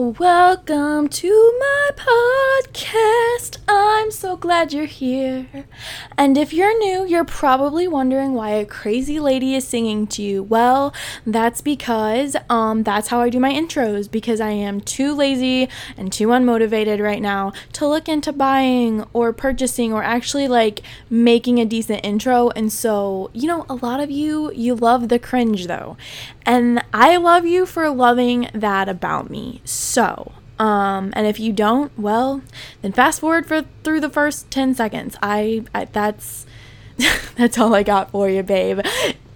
Welcome to my podcast. I'm so glad you're here. And if you're new, you're probably wondering why a crazy lady is singing to you. Well, that's because um that's how I do my intros because I am too lazy and too unmotivated right now to look into buying or purchasing or actually like making a decent intro. And so, you know, a lot of you you love the cringe though. And I love you for loving that about me. So, um, and if you don't, well, then fast forward for through the first 10 seconds. I, I that's that's all I got for you, babe.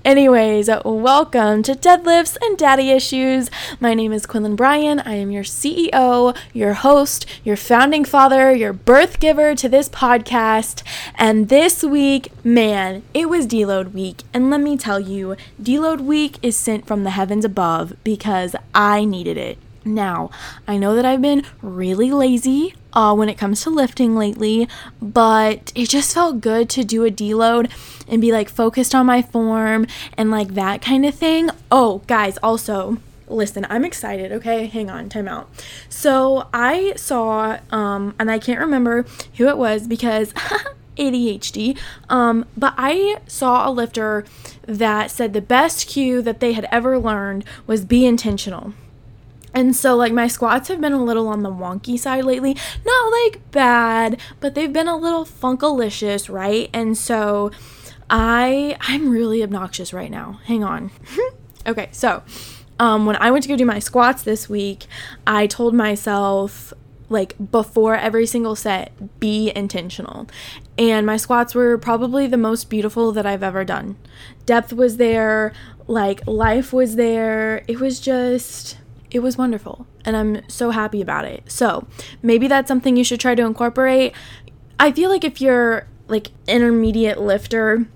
Anyways, welcome to Deadlifts and Daddy Issues. My name is Quinlan Bryan. I am your CEO, your host, your founding father, your birth giver to this podcast. And this week, man, it was deload week. And let me tell you, deload week is sent from the heavens above because I needed it. Now, I know that I've been really lazy uh, when it comes to lifting lately, but it just felt good to do a deload and be like focused on my form and like that kind of thing. Oh, guys, also, listen, I'm excited, okay? Hang on, time out. So I saw, um, and I can't remember who it was because ADHD, um, but I saw a lifter that said the best cue that they had ever learned was be intentional. And so, like, my squats have been a little on the wonky side lately. Not like bad, but they've been a little funkalicious, right? And so, I I'm really obnoxious right now. Hang on. okay, so um, when I went to go do my squats this week, I told myself like before every single set, be intentional. And my squats were probably the most beautiful that I've ever done. Depth was there, like life was there. It was just it was wonderful and I'm so happy about it. So, maybe that's something you should try to incorporate. I feel like if you're like intermediate lifter,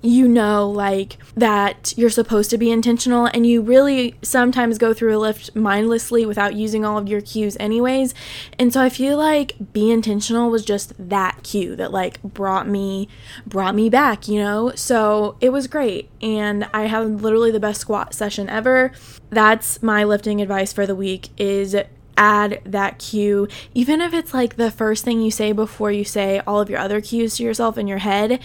you know like that you're supposed to be intentional and you really sometimes go through a lift mindlessly without using all of your cues anyways. And so i feel like be intentional was just that cue that like brought me brought me back you know? So it was great. And i had literally the best squat session ever. That's my lifting advice for the week is add that cue. Even if it's like the first thing you say before you say all of your other cues to yourself in your head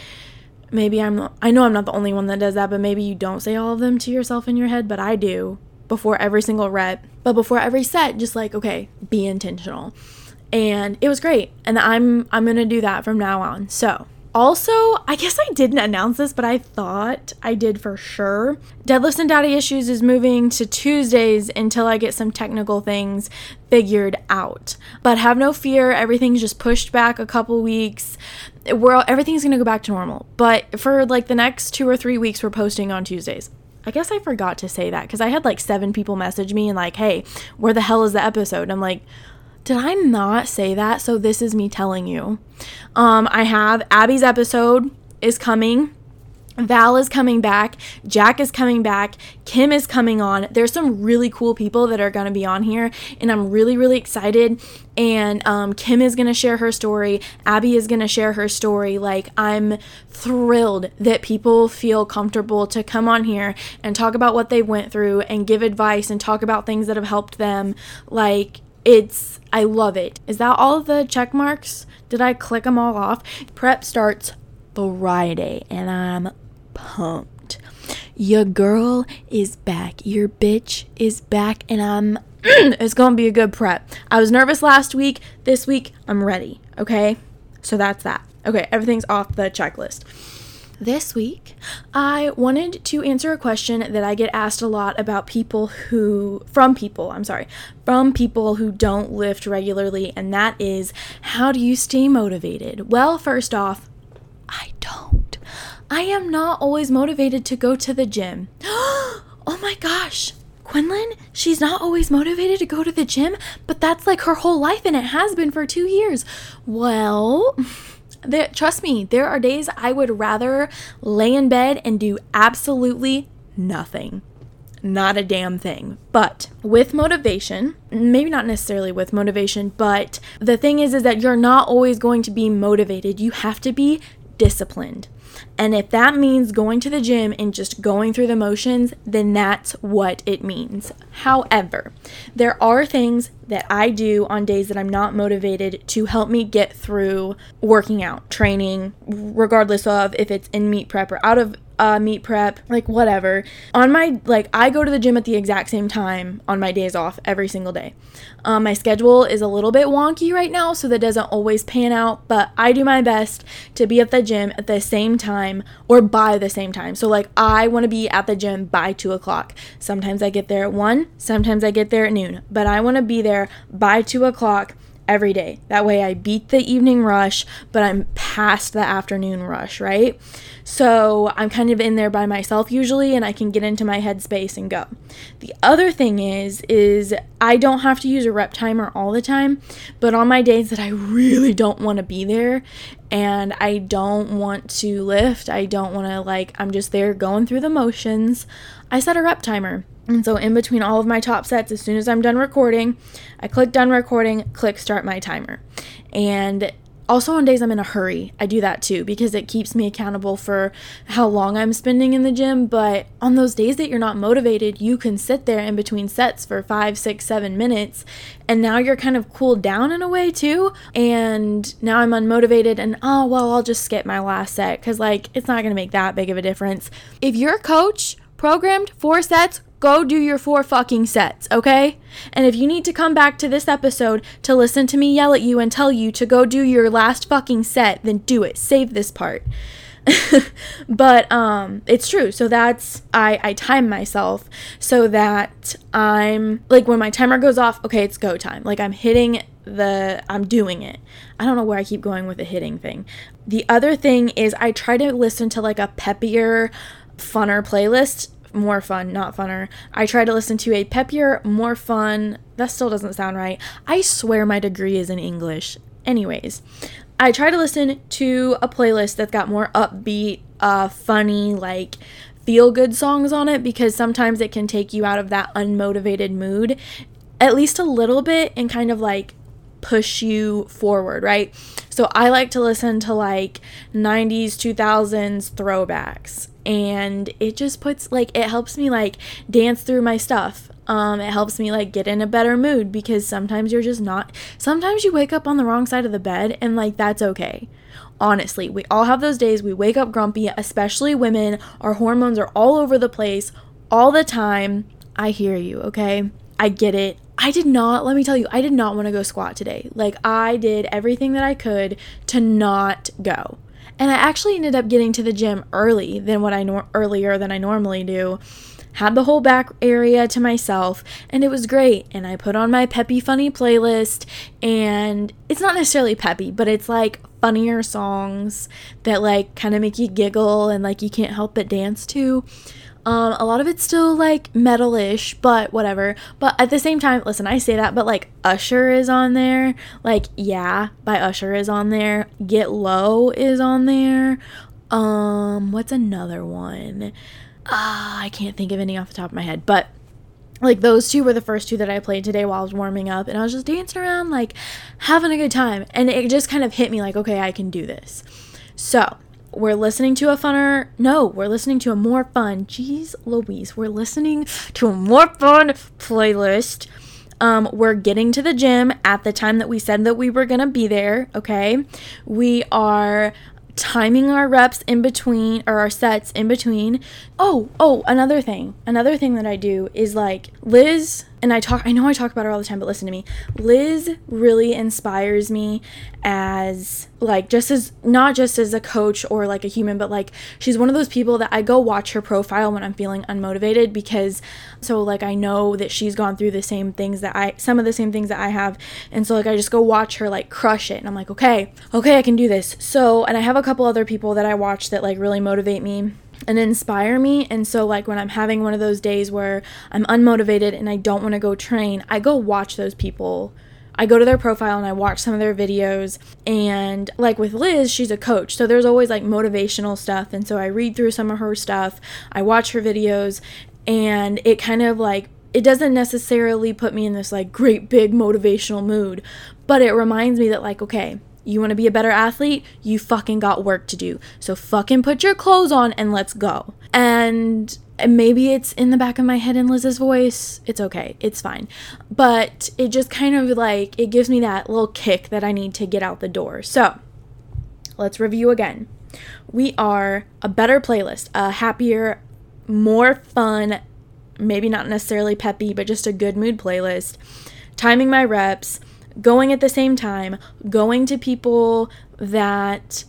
maybe I'm I know I'm not the only one that does that, but maybe you don't say all of them to yourself in your head, but I do before every single rep. But before every set, just like, okay, be intentional. And it was great. And I'm I'm going to do that from now on. So, also, I guess I didn't announce this, but I thought I did for sure. Deadlifts and Daddy Issues is moving to Tuesdays until I get some technical things figured out. But have no fear, everything's just pushed back a couple weeks. We're everything's gonna go back to normal. But for like the next two or three weeks, we're posting on Tuesdays. I guess I forgot to say that because I had like seven people message me and like, hey, where the hell is the episode? I'm like, did I not say that? So this is me telling you. Um, I have Abby's episode is coming. Val is coming back. Jack is coming back. Kim is coming on. There's some really cool people that are going to be on here, and I'm really, really excited. And um, Kim is going to share her story. Abby is going to share her story. Like, I'm thrilled that people feel comfortable to come on here and talk about what they went through and give advice and talk about things that have helped them. Like, it's, I love it. Is that all the check marks? Did I click them all off? Prep starts Friday and I'm pumped. Your girl is back. Your bitch is back and I'm it's to be a good prep. I was nervous last week. This week I'm ready, okay? So that's that. Okay, everything's off the checklist. This week, I wanted to answer a question that I get asked a lot about people who, from people, I'm sorry, from people who don't lift regularly, and that is how do you stay motivated? Well, first off, I don't. I am not always motivated to go to the gym. oh my gosh. Quinlan, she's not always motivated to go to the gym, but that's like her whole life and it has been for two years. Well, there, trust me, there are days I would rather lay in bed and do absolutely nothing. Not a damn thing. But with motivation, maybe not necessarily with motivation, but the thing is is that you're not always going to be motivated. You have to be disciplined. And if that means going to the gym and just going through the motions, then that's what it means. However, there are things that I do on days that I'm not motivated to help me get through working out, training, regardless of if it's in meet prep or out of uh, meet prep, like whatever. On my, like, I go to the gym at the exact same time on my days off every single day. Um, my schedule is a little bit wonky right now, so that doesn't always pan out, but I do my best to be at the gym at the same time or by the same time. So, like, I want to be at the gym by two o'clock. Sometimes I get there at one, sometimes I get there at noon, but I want to be there by two o'clock every day. That way I beat the evening rush, but I'm past the afternoon rush, right? So I'm kind of in there by myself usually and I can get into my headspace and go. The other thing is is I don't have to use a rep timer all the time, but on my days that I really don't want to be there and I don't want to lift, I don't want to like I'm just there going through the motions, I set a rep timer. And so, in between all of my top sets, as soon as I'm done recording, I click done recording, click start my timer. And also, on days I'm in a hurry, I do that too because it keeps me accountable for how long I'm spending in the gym. But on those days that you're not motivated, you can sit there in between sets for five, six, seven minutes, and now you're kind of cooled down in a way too. And now I'm unmotivated, and oh, well, I'll just skip my last set because, like, it's not going to make that big of a difference. If your coach programmed four sets, go do your four fucking sets, okay? And if you need to come back to this episode to listen to me yell at you and tell you to go do your last fucking set, then do it. Save this part. but um it's true so that's i i time myself so that i'm like when my timer goes off okay it's go time like i'm hitting the i'm doing it i don't know where i keep going with the hitting thing the other thing is i try to listen to like a peppier funner playlist more fun, not funner. I try to listen to a peppier, more fun. That still doesn't sound right. I swear my degree is in English. Anyways, I try to listen to a playlist that's got more upbeat, uh, funny, like feel good songs on it because sometimes it can take you out of that unmotivated mood at least a little bit and kind of like push you forward, right? So I like to listen to like 90s, 2000s throwbacks and it just puts like it helps me like dance through my stuff. Um it helps me like get in a better mood because sometimes you're just not sometimes you wake up on the wrong side of the bed and like that's okay. Honestly we all have those days we wake up grumpy especially women. Our hormones are all over the place all the time. I hear you okay? I get it. I did not, let me tell you, I did not want to go squat today. Like, I did everything that I could to not go. And I actually ended up getting to the gym early than what I nor- earlier than I normally do. Had the whole back area to myself and it was great. And I put on my peppy funny playlist and it's not necessarily peppy, but it's like funnier songs that like kind of make you giggle and like you can't help but dance to. Um, a lot of it's still like metal-ish, but whatever. But at the same time, listen, I say that, but like Usher is on there. Like, yeah, by Usher is on there. Get Low is on there. Um, what's another one? Uh, I can't think of any off the top of my head, but like those two were the first two that I played today while I was warming up and I was just dancing around like having a good time and it just kind of hit me like okay I can do this. So we're listening to a funner. No, we're listening to a more fun. Jeez Louise, we're listening to a more fun playlist. Um, we're getting to the gym at the time that we said that we were gonna be there. Okay, we are timing our reps in between or our sets in between. Oh, oh, another thing. Another thing that I do is like Liz and I talk I know I talk about her all the time, but listen to me. Liz really inspires me as like just as not just as a coach or like a human, but like she's one of those people that I go watch her profile when I'm feeling unmotivated because so like I know that she's gone through the same things that I some of the same things that I have. And so like I just go watch her like crush it and I'm like, "Okay, okay, I can do this." So, and I have a couple other people that I watch that like really motivate me and inspire me. And so, like, when I'm having one of those days where I'm unmotivated and I don't want to go train, I go watch those people. I go to their profile and I watch some of their videos. And, like, with Liz, she's a coach. So, there's always like motivational stuff. And so, I read through some of her stuff, I watch her videos, and it kind of like it doesn't necessarily put me in this like great big motivational mood, but it reminds me that, like, okay, You want to be a better athlete? You fucking got work to do. So fucking put your clothes on and let's go. And maybe it's in the back of my head in Liz's voice. It's okay. It's fine. But it just kind of like it gives me that little kick that I need to get out the door. So, let's review again. We are a better playlist, a happier, more fun, maybe not necessarily peppy, but just a good mood playlist. Timing my reps, going at the same time, going to people that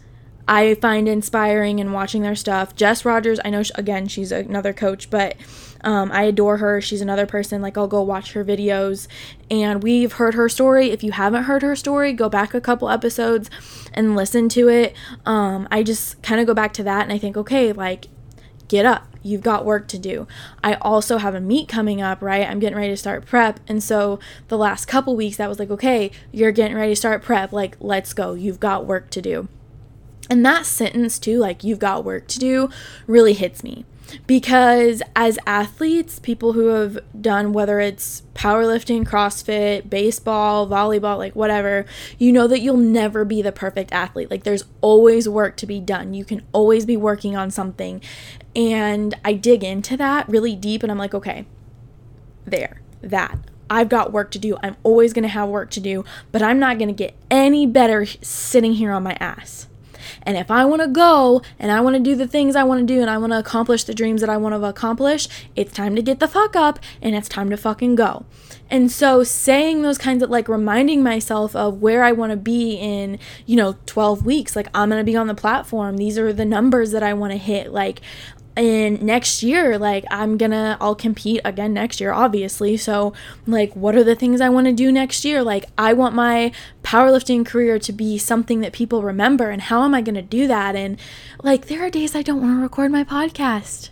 I find inspiring and watching their stuff. Jess Rogers, I know, she, again, she's another coach, but um, I adore her. She's another person. Like, I'll go watch her videos. And we've heard her story. If you haven't heard her story, go back a couple episodes and listen to it. Um, I just kind of go back to that and I think, okay, like, get up. You've got work to do. I also have a meet coming up, right? I'm getting ready to start prep. And so the last couple weeks, that was like, okay, you're getting ready to start prep. Like, let's go. You've got work to do. And that sentence, too, like, you've got work to do, really hits me. Because as athletes, people who have done whether it's powerlifting, CrossFit, baseball, volleyball, like whatever, you know that you'll never be the perfect athlete. Like, there's always work to be done. You can always be working on something. And I dig into that really deep, and I'm like, okay, there, that. I've got work to do. I'm always going to have work to do, but I'm not going to get any better sitting here on my ass. And if I want to go and I want to do the things I want to do and I want to accomplish the dreams that I want to accomplish, it's time to get the fuck up and it's time to fucking go. And so saying those kinds of like reminding myself of where I want to be in, you know, 12 weeks, like I'm going to be on the platform. These are the numbers that I want to hit. Like and next year like i'm gonna i'll compete again next year obviously. So like what are the things i want to do next year? Like i want my powerlifting career to be something that people remember and how am i gonna do that? And like there are days i don't want to record my podcast.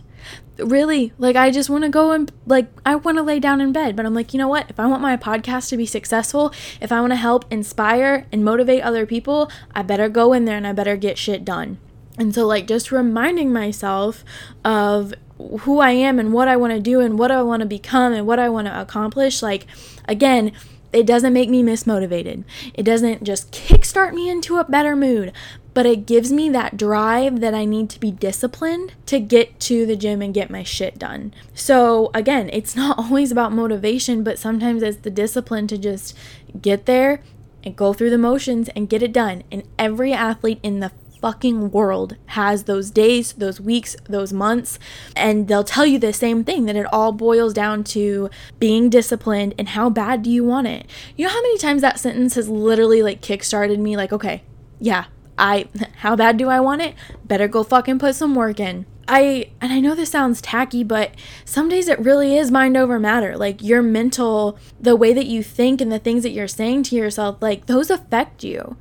Really like i just want to go and like i want to lay down in bed but i'm like you know what? If i want my podcast to be successful if i want to help inspire and motivate other people i better go in there and i better get shit done and so, like, just reminding myself of who I am and what I want to do and what I want to become and what I want to accomplish, like, again, it doesn't make me mismotivated. It doesn't just kickstart me into a better mood, but it gives me that drive that I need to be disciplined to get to the gym and get my shit done. So, again, it's not always about motivation, but sometimes it's the discipline to just get there and go through the motions and get it done. And every athlete in the fucking world has those days, those weeks, those months, and they'll tell you the same thing that it all boils down to being disciplined and how bad do you want it. You know how many times that sentence has literally like kickstarted me like, okay, yeah, I how bad do I want it? Better go fucking put some work in. I and I know this sounds tacky, but some days it really is mind over matter. Like your mental, the way that you think and the things that you're saying to yourself, like those affect you.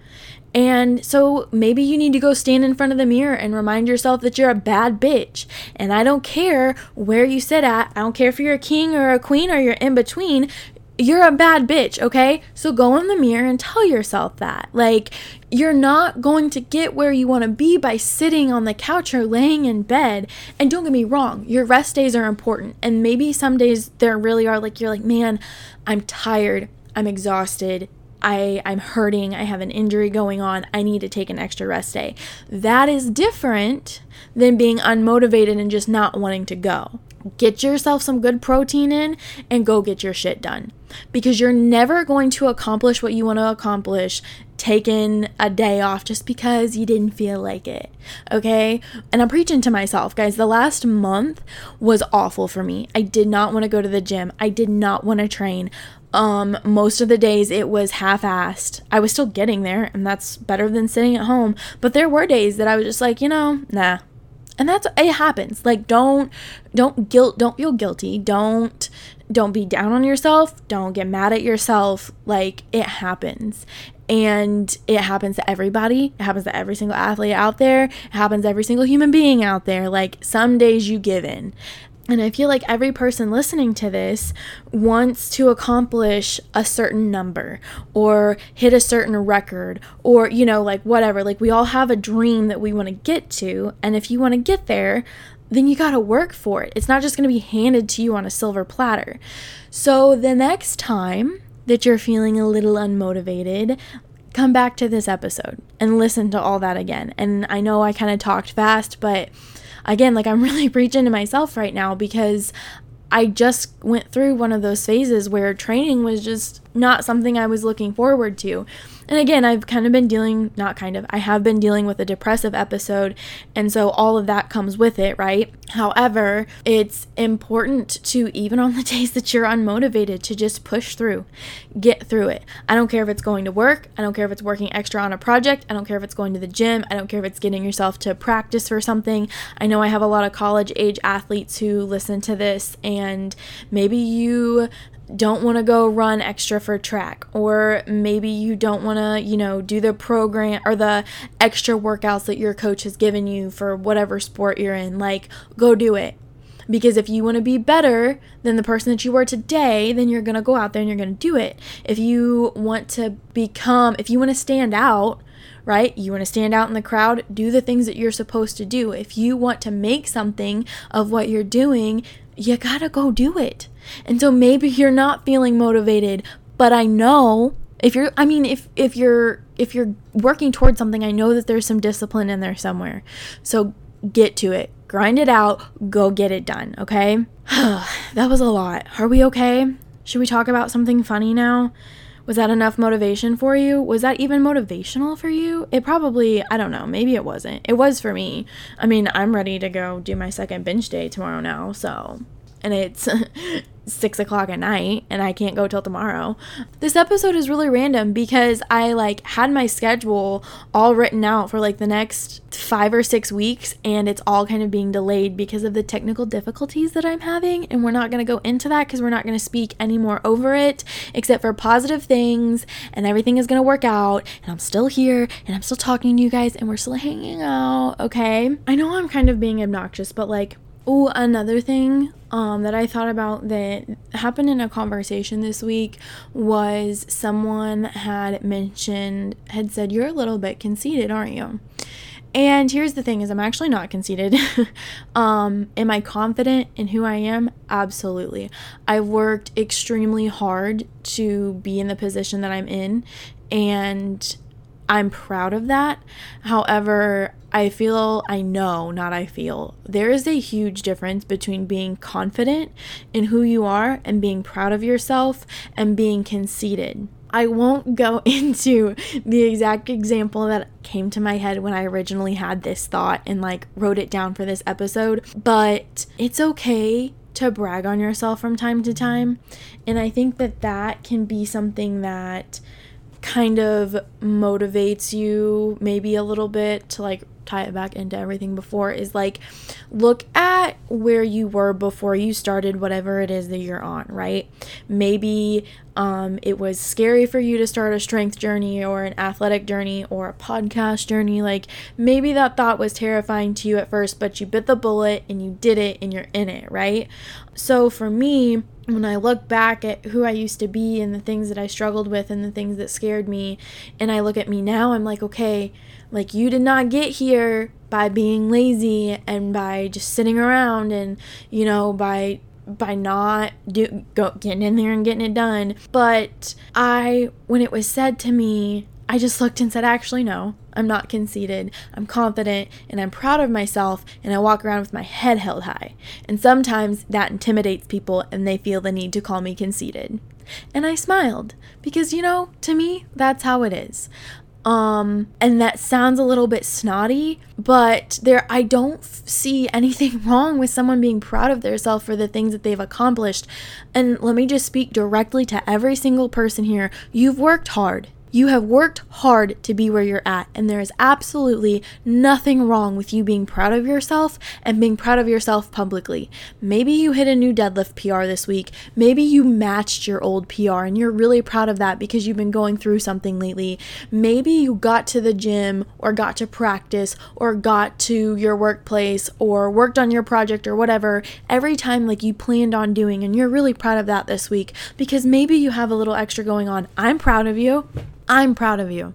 And so maybe you need to go stand in front of the mirror and remind yourself that you're a bad bitch. And I don't care where you sit at. I don't care if you're a king or a queen or you're in between. You're a bad bitch, okay? So go in the mirror and tell yourself that. Like, you're not going to get where you want to be by sitting on the couch or laying in bed. And don't get me wrong, your rest days are important. And maybe some days there really are like, you're like, man, I'm tired. I'm exhausted. I, I'm hurting, I have an injury going on, I need to take an extra rest day. That is different than being unmotivated and just not wanting to go. Get yourself some good protein in and go get your shit done. Because you're never going to accomplish what you want to accomplish taking a day off just because you didn't feel like it. Okay? And I'm preaching to myself, guys. The last month was awful for me. I did not want to go to the gym. I did not want to train. Um, most of the days it was half-assed. I was still getting there, and that's better than sitting at home. But there were days that I was just like, you know, nah. And that's it happens. Like don't don't guilt don't feel guilty. Don't don't be down on yourself. Don't get mad at yourself. Like it happens. And it happens to everybody. It happens to every single athlete out there. It happens to every single human being out there. Like some days you give in. And I feel like every person listening to this wants to accomplish a certain number or hit a certain record or, you know, like whatever. Like we all have a dream that we want to get to. And if you want to get there, then you got to work for it. It's not just going to be handed to you on a silver platter. So the next time that you're feeling a little unmotivated, come back to this episode and listen to all that again. And I know I kind of talked fast, but again, like I'm really preaching to myself right now because I just went through one of those phases where training was just not something I was looking forward to. And again, I've kind of been dealing, not kind of, I have been dealing with a depressive episode. And so all of that comes with it, right? However, it's important to, even on the days that you're unmotivated, to just push through, get through it. I don't care if it's going to work. I don't care if it's working extra on a project. I don't care if it's going to the gym. I don't care if it's getting yourself to practice for something. I know I have a lot of college age athletes who listen to this, and maybe you don't want to go run extra for track or maybe you don't want to you know do the program or the extra workouts that your coach has given you for whatever sport you're in like go do it because if you want to be better than the person that you were today then you're going to go out there and you're going to do it if you want to become if you want to stand out right? You want to stand out in the crowd, do the things that you're supposed to do. If you want to make something of what you're doing, you gotta go do it. And so maybe you're not feeling motivated, but I know if you're I mean if if you're if you're working towards something, I know that there's some discipline in there somewhere. So get to it. Grind it out, go get it done, okay? that was a lot. Are we okay? Should we talk about something funny now? Was that enough motivation for you? Was that even motivational for you? It probably, I don't know, maybe it wasn't. It was for me. I mean, I'm ready to go do my second binge day tomorrow now, so. And it's six o'clock at night and I can't go till tomorrow. This episode is really random because I like had my schedule all written out for like the next five or six weeks and it's all kind of being delayed because of the technical difficulties that I'm having. And we're not going to go into that because we're not going to speak anymore over it except for positive things and everything is going to work out and I'm still here and I'm still talking to you guys and we're still hanging out. Okay. I know I'm kind of being obnoxious, but like, Oh, another thing um, that I thought about that happened in a conversation this week was someone had mentioned, had said, You're a little bit conceited, aren't you? And here's the thing is I'm actually not conceited. um, am I confident in who I am? Absolutely. I've worked extremely hard to be in the position that I'm in and I'm proud of that. However, I feel, I know, not I feel, there is a huge difference between being confident in who you are and being proud of yourself and being conceited. I won't go into the exact example that came to my head when I originally had this thought and like wrote it down for this episode, but it's okay to brag on yourself from time to time. And I think that that can be something that kind of motivates you maybe a little bit to like tie it back into everything before is like look at where you were before you started whatever it is that you're on, right? Maybe um, it was scary for you to start a strength journey or an athletic journey or a podcast journey. Like maybe that thought was terrifying to you at first, but you bit the bullet and you did it and you're in it, right? So for me, when I look back at who I used to be and the things that I struggled with and the things that scared me, and I look at me now, I'm like, okay, like you did not get here by being lazy and by just sitting around and, you know, by by not do go, getting in there and getting it done. But I when it was said to me, I just looked and said, actually, no, I'm not conceited. I'm confident and I'm proud of myself, and I walk around with my head held high. And sometimes that intimidates people and they feel the need to call me conceited. And I smiled because, you know, to me, that's how it is. Um, and that sounds a little bit snotty, but there I don't f- see anything wrong with someone being proud of themselves for the things that they've accomplished. And let me just speak directly to every single person here. You've worked hard. You have worked hard to be where you're at, and there is absolutely nothing wrong with you being proud of yourself and being proud of yourself publicly. Maybe you hit a new deadlift PR this week. Maybe you matched your old PR and you're really proud of that because you've been going through something lately. Maybe you got to the gym or got to practice or got to your workplace or worked on your project or whatever every time like you planned on doing, and you're really proud of that this week because maybe you have a little extra going on. I'm proud of you. I'm proud of you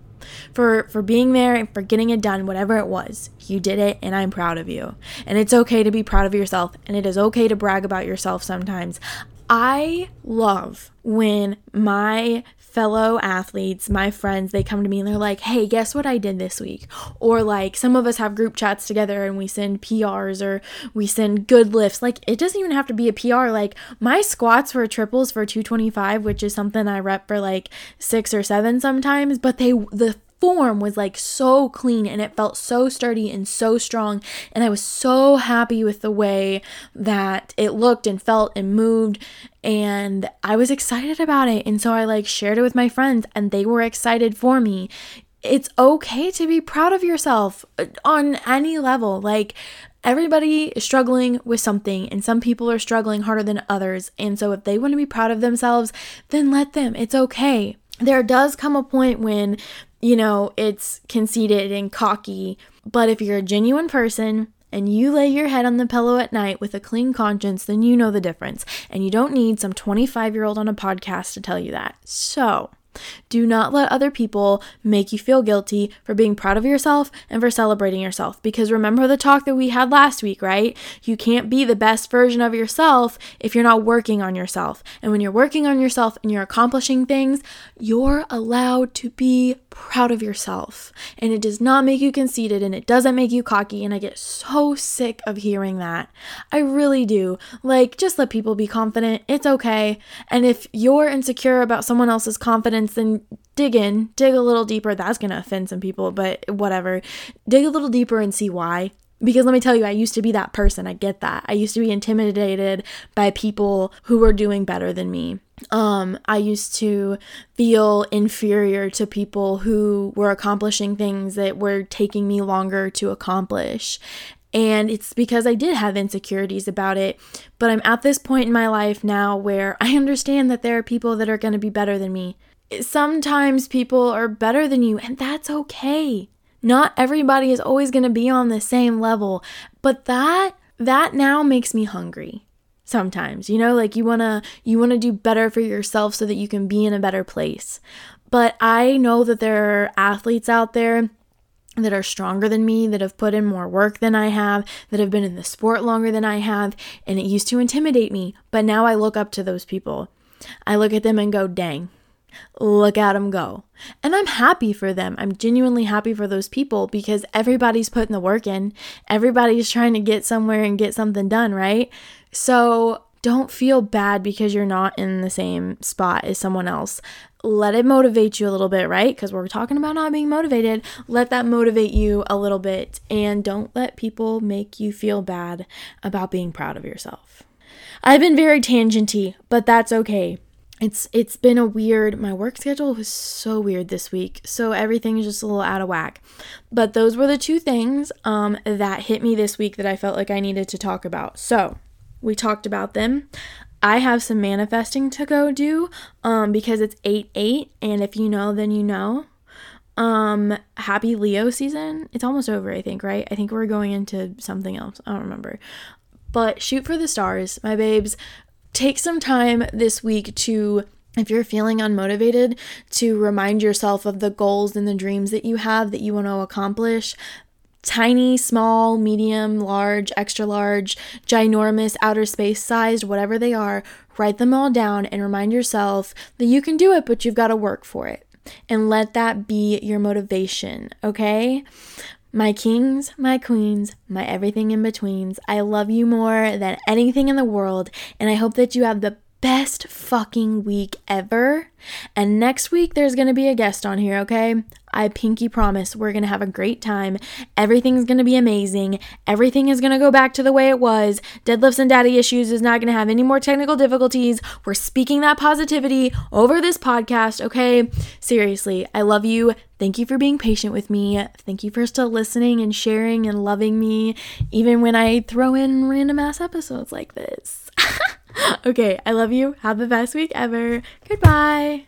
for for being there and for getting it done whatever it was. You did it and i'm proud of you. And it's okay to be proud of yourself and it is okay to brag about yourself sometimes. I love when my fellow athletes, my friends, they come to me and they're like, hey, guess what I did this week? Or like some of us have group chats together and we send PRs or we send good lifts. Like it doesn't even have to be a PR. Like my squats were triples for 225, which is something I rep for like six or seven sometimes, but they, the form was like so clean and it felt so sturdy and so strong. And I was so happy with the way that it looked and felt and moved. And I was excited about it. And so I like shared it with my friends and they were excited for me. It's okay to be proud of yourself uh, on any level. Like, everybody is struggling with something, and some people are struggling harder than others. And so, if they want to be proud of themselves, then let them. It's okay there does come a point when you know, it's conceited and cocky. But if you're a genuine person and you lay your head on the pillow at night with a clean conscience, then you know the difference. And you don't need some 25 year old on a podcast to tell you that. So, do not let other people make you feel guilty for being proud of yourself and for celebrating yourself. Because remember the talk that we had last week, right? You can't be the best version of yourself if you're not working on yourself. And when you're working on yourself and you're accomplishing things, you're allowed to be proud of yourself. And it does not make you conceited and it doesn't make you cocky. And I get so sick of hearing that. I really do. Like, just let people be confident. It's okay. And if you're insecure about someone else's confidence, then dig in, dig a little deeper. That's going to offend some people, but whatever. Dig a little deeper and see why. Because let me tell you, I used to be that person. I get that. I used to be intimidated by people who were doing better than me. Um, I used to feel inferior to people who were accomplishing things that were taking me longer to accomplish. And it's because I did have insecurities about it. But I'm at this point in my life now where I understand that there are people that are going to be better than me sometimes people are better than you, and that's okay. Not everybody is always going to be on the same level, but that that now makes me hungry. Sometimes, you know, like you want to you want to do better for yourself so that you can be in a better place. But I know that there are athletes out there that are stronger than me, that have put in more work than I have, that have been in the sport longer than I have, and it used to intimidate me. But now I look up to those people. I look at them and go, dang, look at them go. And I'm happy for them. I'm genuinely happy for those people because everybody's putting the work in. Everybody's trying to get somewhere and get something done, right? So don't feel bad because you're not in the same spot as someone else. Let it motivate you a little bit, right? Because we're talking about not being motivated. Let that motivate you a little bit and don't let people make you feel bad about being proud of yourself. I've been very tangenty, but that's okay it's it's been a weird my work schedule was so weird this week so everything is just a little out of whack. But those were the two things um, that hit me this week that i felt like i needed to talk about. So we talked about them. I have some manifesting to go do um, because it's 8-8 and if you know then you know. Um happy leo season. It's almost over i think right? I think we're going into something else. I don't remember. But shoot for the stars my babes take some time this week to if you're feeling unmotivated, to remind yourself of the goals and the dreams that you have that you want to accomplish. Tiny, small, medium, large, extra large, ginormous, outer space sized, whatever they are, write them all down and remind yourself that you can do it, but you've got to work for it. And let that be your motivation, okay? My kings, my queens, my everything in betweens, I love you more than anything in the world, and I hope that you have the best fucking week ever. And next week, there's gonna be a guest on here, okay? I pinky promise we're gonna have a great time. Everything's gonna be amazing. Everything is gonna go back to the way it was. Deadlifts and daddy issues is not gonna have any more technical difficulties. We're speaking that positivity over this podcast, okay? Seriously, I love you. Thank you for being patient with me. Thank you for still listening and sharing and loving me, even when I throw in random ass episodes like this. okay, I love you. Have the best week ever. Goodbye.